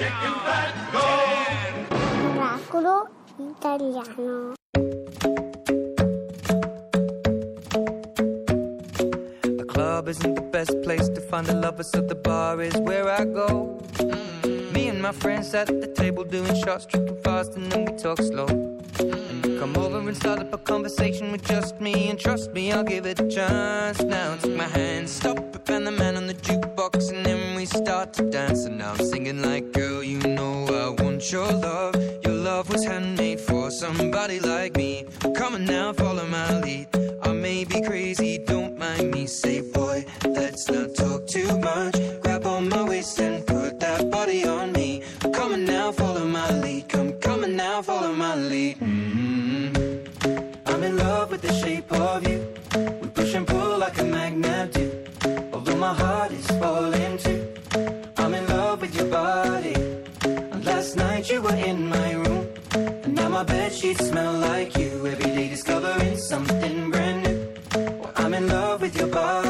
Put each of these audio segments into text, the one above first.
chicken fat, go! Miracolo italiano. The club isn't the best place to find the lovers, so the bar is where I go. Me and my friends at the table doing shots, tripping fast, and then we talk slow. And you come over and start up a conversation with just me, and trust me, I'll give it a chance. Now take my hand, stop it, and the man on the jukebox, and then we start to dance. And I'm singing like, girl, you know I want your love. Your love was handmade for somebody like me. Come on now, follow my lead. I may be crazy, don't mind me. Say, boy, let's not talk too much. Grab on my waist and put that body on me. Come on now, follow my lead. Come, come now, follow my lead. hmm I'm in love with the shape of you. Sheets smell like you. Every day discovering something brand new. Well, I'm in love with your body.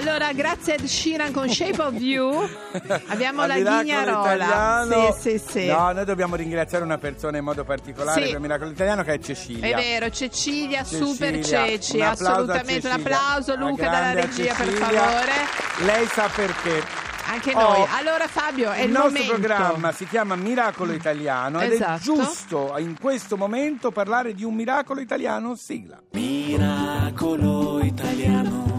Allora, grazie Ed Sheeran con Shape of You. Abbiamo la. Italiano. Sì, sì, sì. No, noi dobbiamo ringraziare una persona in modo particolare Sì. per Miracolo Italiano che è Cecilia. È vero, Cecilia, Cecilia, super Ceci, un assolutamente. Un applauso Luca dalla regia per favore. Lei sa perché. Anche Oh, noi. Allora Fabio, è il, il nostro momento. programma si chiama Miracolo Italiano ed è Esatto. giusto in questo momento parlare di un miracolo italiano sigla. Miracolo italiano.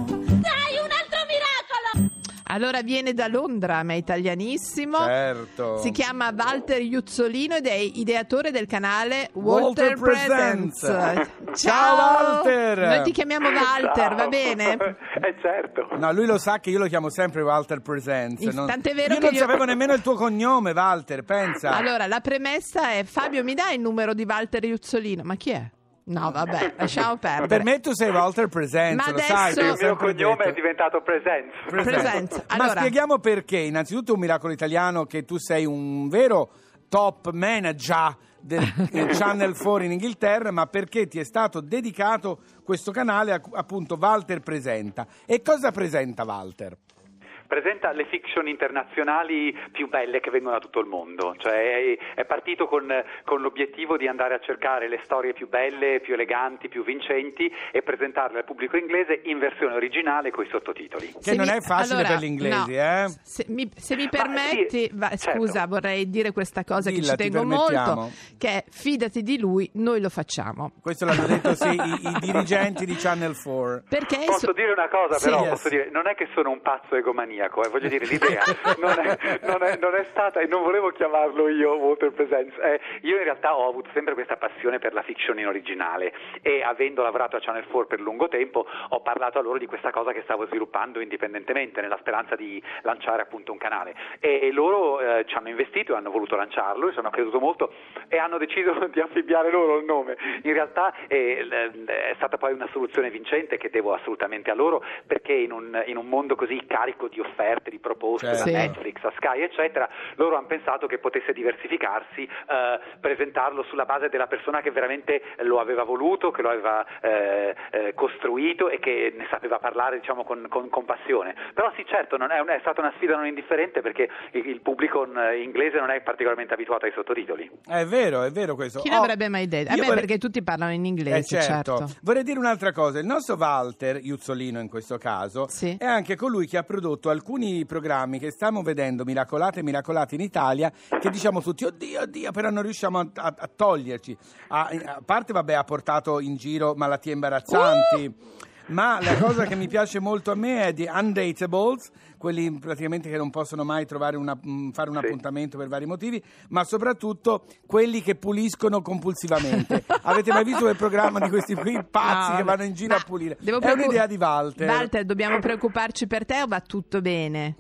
Allora viene da Londra, ma è italianissimo. Certo. Si chiama Walter Iuzzolino ed è ideatore del canale Walter Walter, Presents. Presents. Ciao, Walter! Noi ti chiamiamo Walter, va bene? Eh certo. No, lui lo sa che io lo chiamo sempre Walter Presents. Il- tant'è vero io che non io- sapevo nemmeno il tuo cognome, Walter, pensa. Allora, la premessa è Fabio mi dai il numero di Walter Iuzzolino? Ma chi è? No, vabbè, lasciamo perdere. Per me tu sei Walter Presents, Ma lo sai, adesso- Il mio cognome detto. è diventato Presence. Presents. Ma Allora, spieghiamo perché. Innanzitutto un miracolo italiano che tu sei un vero top manager del del Channel 4 in Inghilterra, ma perché ti è stato dedicato questo canale, a- appunto Walter Presenta. E cosa presenta Walter? Presenta le fiction internazionali più belle che vengono da tutto il mondo, cioè è, partito con, con l'obiettivo di andare a cercare le storie più belle, più eleganti, più vincenti e presentarle al pubblico inglese in versione originale con i sottotitoli. Che Se non mi- è facile allora, per gli inglesi, no. eh? Se mi, se mi Ma permetti, sì, va- certo. scusa, vorrei dire questa cosa che Dilla, ci ti tengo molto, che è fidati di lui, noi lo facciamo. Questo l'hanno detto sì, i, i dirigenti di Channel 4. Perché Posso so- dire una cosa Sì. però, Yes. posso dire, non è che sono un pazzo egomaniaco, egomaniaco, eh, voglio dire, l'idea non è, non, è, non è stata, e non volevo chiamarlo io Walter Presents, eh, io in realtà ho avuto sempre questa passione per la fiction in originale e avendo lavorato a Channel 4 per lungo tempo ho parlato a loro di questa cosa che stavo sviluppando indipendentemente nella speranza di lanciare appunto un canale e, e loro eh, ci hanno investito e hanno voluto lanciarlo e sono creduto molto e hanno deciso di affibbiare loro il nome. In realtà eh, è stata poi una soluzione vincente che devo assolutamente a loro perché in un, in un mondo così carico di offerte, di proposte Certo. da Sì. Netflix a Sky eccetera, loro hanno pensato che potesse diversificarsi, eh, presentarlo sulla base della persona che veramente lo aveva voluto, che lo aveva eh, eh, costruito e che ne sapeva parlare diciamo con, con- con passione. Però sì certo non è, un- è stata una sfida non indifferente perché il, il pubblico inglese non è particolarmente abituato ai sottotitoli. È vero, è vero questo. Chi Oh, l'avrebbe mai detto? Eh beh, vorrei- perché tutti parlano in inglese, Eh, certo. certo. Vorrei dire un'altra cosa, il nostro Walter Iuzzolino in questo caso Sì. è anche colui che ha prodotto alcuni programmi che stiamo vedendo miracolate e miracolati in Italia che diciamo tutti oddio oddio però non riusciamo a, a- a toglierci. A, a parte vabbè ha portato in giro malattie imbarazzanti. Ma la cosa che mi piace molto a me è di Undatables, quelli praticamente che non possono mai trovare una- mh, fare un Sì. appuntamento per vari motivi, ma soprattutto quelli che puliscono compulsivamente. Avete mai visto quel programma di questi qui pazzi No, che vanno in giro a pulire? devo È preoccup- un'idea di Walter. Walter, dobbiamo preoccuparci per te o va tutto bene?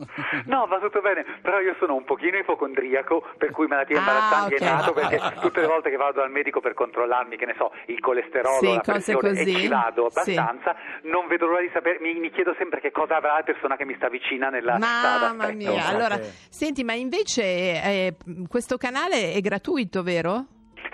No, va tutto bene, però io sono un pochino ipocondriaco, per cui malattie Ah, imbarazzanti ok. è nato perché tutte le volte che vado dal medico per controllarmi, che ne so, il colesterolo, Sì, la cose pressione così. e ci vado Sì. abbastanza, non vedo l'ora di sapere, mi, mi chiedo sempre che cosa avrà la persona che mi sta vicina nella strada. Mamma mia, Pensate. allora, senti, ma invece eh, questo canale è gratuito, vero?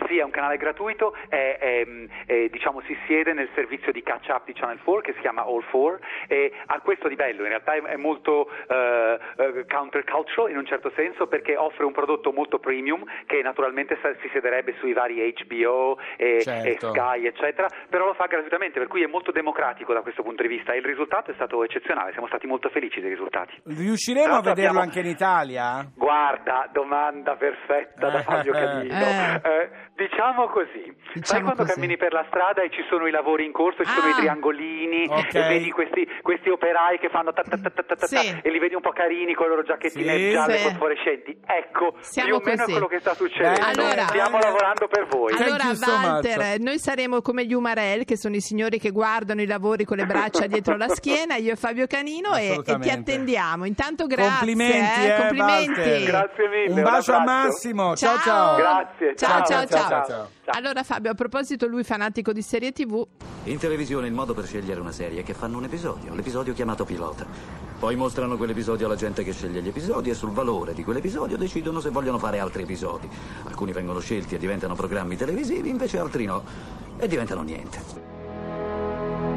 Sì, è un canale gratuito, è- è, è, diciamo, si siede nel servizio di catch up di Channel 4 che si chiama All 4 e ha questo di bello, in realtà è, molto eh, eh, countercultural in un certo senso perché offre un prodotto molto premium che naturalmente si siederebbe sui vari HBO e, Certo. e Sky eccetera, però lo fa gratuitamente per cui è molto democratico da questo punto di vista e il risultato è stato eccezionale, siamo stati molto felici dei risultati. Riusciremo a vederlo abbiamo- anche in Italia? Guarda, domanda perfetta da Fabio. Eh. Eh, diciamo così, sai Diciamo quando così. cammini per la strada e ci sono i lavori in corso, ci sono Ah. i triangolini Ok. e vedi questi, questi operai che fanno ta ta ta ta ta ta Sì. e li vedi un po' carini con le loro giacchettine Sì. gialle Sì. fosforescenti. Ecco, Siamo più o meno così. è quello che sta succedendo. Allora- Stiamo lavorando per voi. Allora, Walter, much. noi saremo come gli Umarell, che sono i signori che guardano i lavori con le braccia dietro la schiena, io e Fabio Canino, e, e ti attendiamo. Intanto grazie. Complimenti, eh, eh, complimenti. Walter. Grazie mille. Un bacio a abbraccio. Massimo. Ciao ciao. Grazie, Ciao, ciao, ciao, ciao. Ciao, ciao. Allora Fabio, a proposito, lui fanatico di serie TV, In televisione il modo per scegliere una serie è che fanno un episodio, l'episodio chiamato pilota. Poi mostrano quell'episodio alla gente che sceglie gli episodi e sul valore di quell'episodio decidono se vogliono fare altri episodi. Alcuni vengono scelti e diventano programmi televisivi, invece altri no e diventano niente.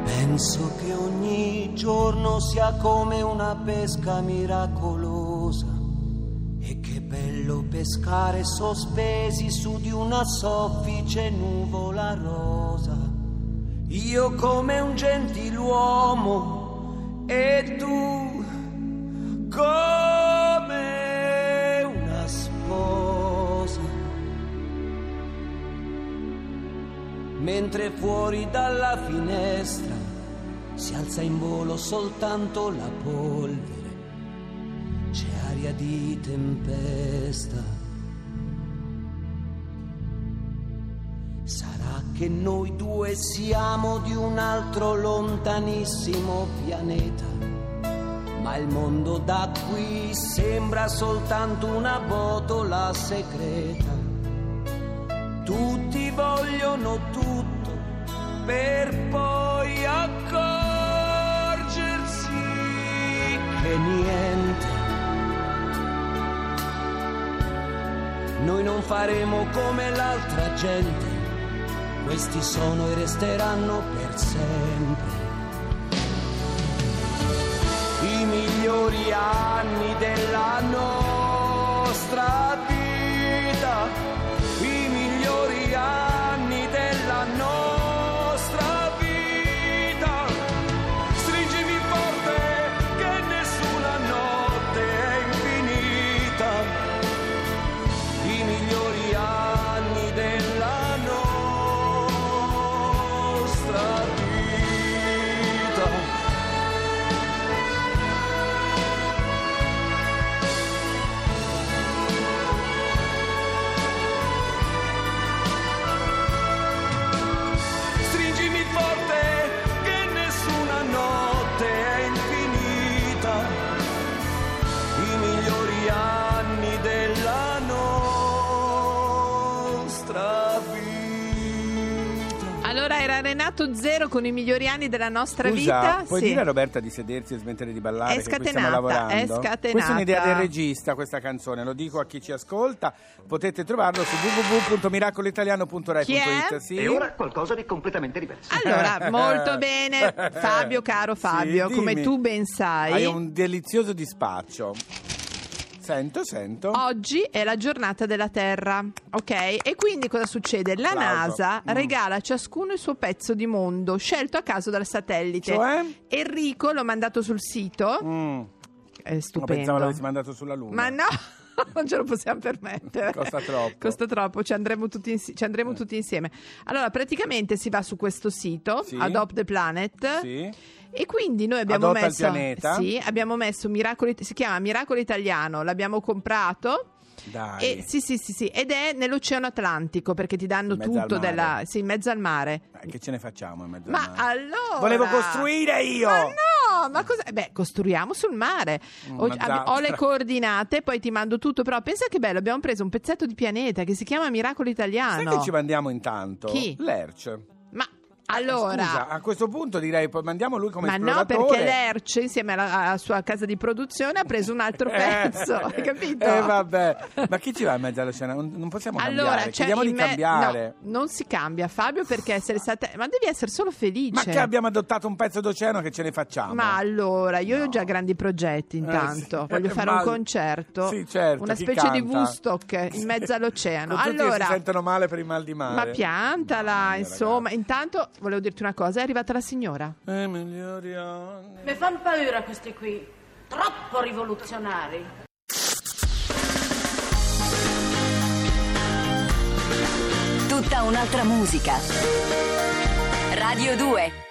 Penso che ogni giorno sia come una pesca miracolosa. Bello pescare sospesi su di una soffice nuvola rosa. Io come un gentiluomo e tu come una sposa. mentre fuori dalla finestra si alza in volo soltanto la polvere, aria di tempesta. Sarà che noi due siamo di un altro lontanissimo pianeta, ma il mondo da qui sembra soltanto una botola segreta. Tutti vogliono tutto per poi accorgersi che niente. Noi non faremo come l'altra gente, questi sono e resteranno per sempre. I migliori anni della nostra vita Renato Zero con i migliori anni della nostra Scusa, vita. puoi Sì. dire a Roberta di sedersi e smettere di ballare? È che qui stiamo scatenata, lavorando? è scatenata. Questa è un'idea del regista, questa canzone. Lo dico a chi ci ascolta. Potete trovarlo su www.miracolitaliano.rai.it. Sì? E ora qualcosa di completamente diverso. Allora, molto bene. Fabio, caro Fabio, Sì, come tu ben sai, Hai un delizioso dispaccio. Sento, sento. oggi è la giornata della Terra, ok? E quindi cosa succede? La Applauso. NASA Mm. regala a ciascuno il suo pezzo di mondo, scelto a caso dal satellite. Cioè? Enrico l'ho mandato sul sito, Mm. è No, stupendo. pensavo l'avessi mandato sulla Luna. Ma no, non ce lo possiamo permettere. Costa troppo. Costa troppo, ci andremo tutti, insi- ci andremo tutti insieme. Allora, praticamente si va su questo sito, Sì. Adopt the Planet. Sì. E quindi noi abbiamo Adotta il messo, pianeta. sì, abbiamo messo Miracoli, si chiama Miracolo Italiano, l'abbiamo comprato. Dai. E, sì, sì, sì, sì, ed è nell'Oceano Atlantico perché ti danno al tutto della, sì, in mezzo al mare. Eh, Che ce ne facciamo in mezzo al Ma mare? allora Volevo costruire io! Ma no, ma cosa? Beh, costruiamo sul mare. Ho, ab- zattera. ho le coordinate, poi ti mando tutto. Però pensa che bello, abbiamo preso un pezzetto di pianeta che si chiama Miracolo Italiano. Sai che ci mandiamo intanto? Chi? L'Erc. Ma allora. Scusa, a questo punto direi poi mandiamo lui come Ma no, esploratore. perché l'Erc, insieme alla, alla sua casa di produzione, ha preso un altro pezzo. hai capito? Eh vabbè, ma chi ci va in mezzo alla scena? Non, non possiamo Allora, cambiare, chiediamo di me- cambiare. no, non si cambia, Fabio, perché essere stata. Ma devi essere solo felice. Ma che abbiamo adottato un pezzo d'oceano che ce ne facciamo? Ma allora, io ho già grandi progetti intanto. Eh, sì. Voglio fare Ma- un concerto. Sì, certo, Una specie di canta? Woodstock in mezzo all'oceano. Tutti che allora, si sentono male per il mal di mare. ma piantala, mia, insomma. Intanto volevo dirti una cosa, è arrivata la signora. ragazzi. Eh, migliori anni. Mi fanno paura questi qui, troppo rivoluzionari. Tutta un'altra musica. Radio 2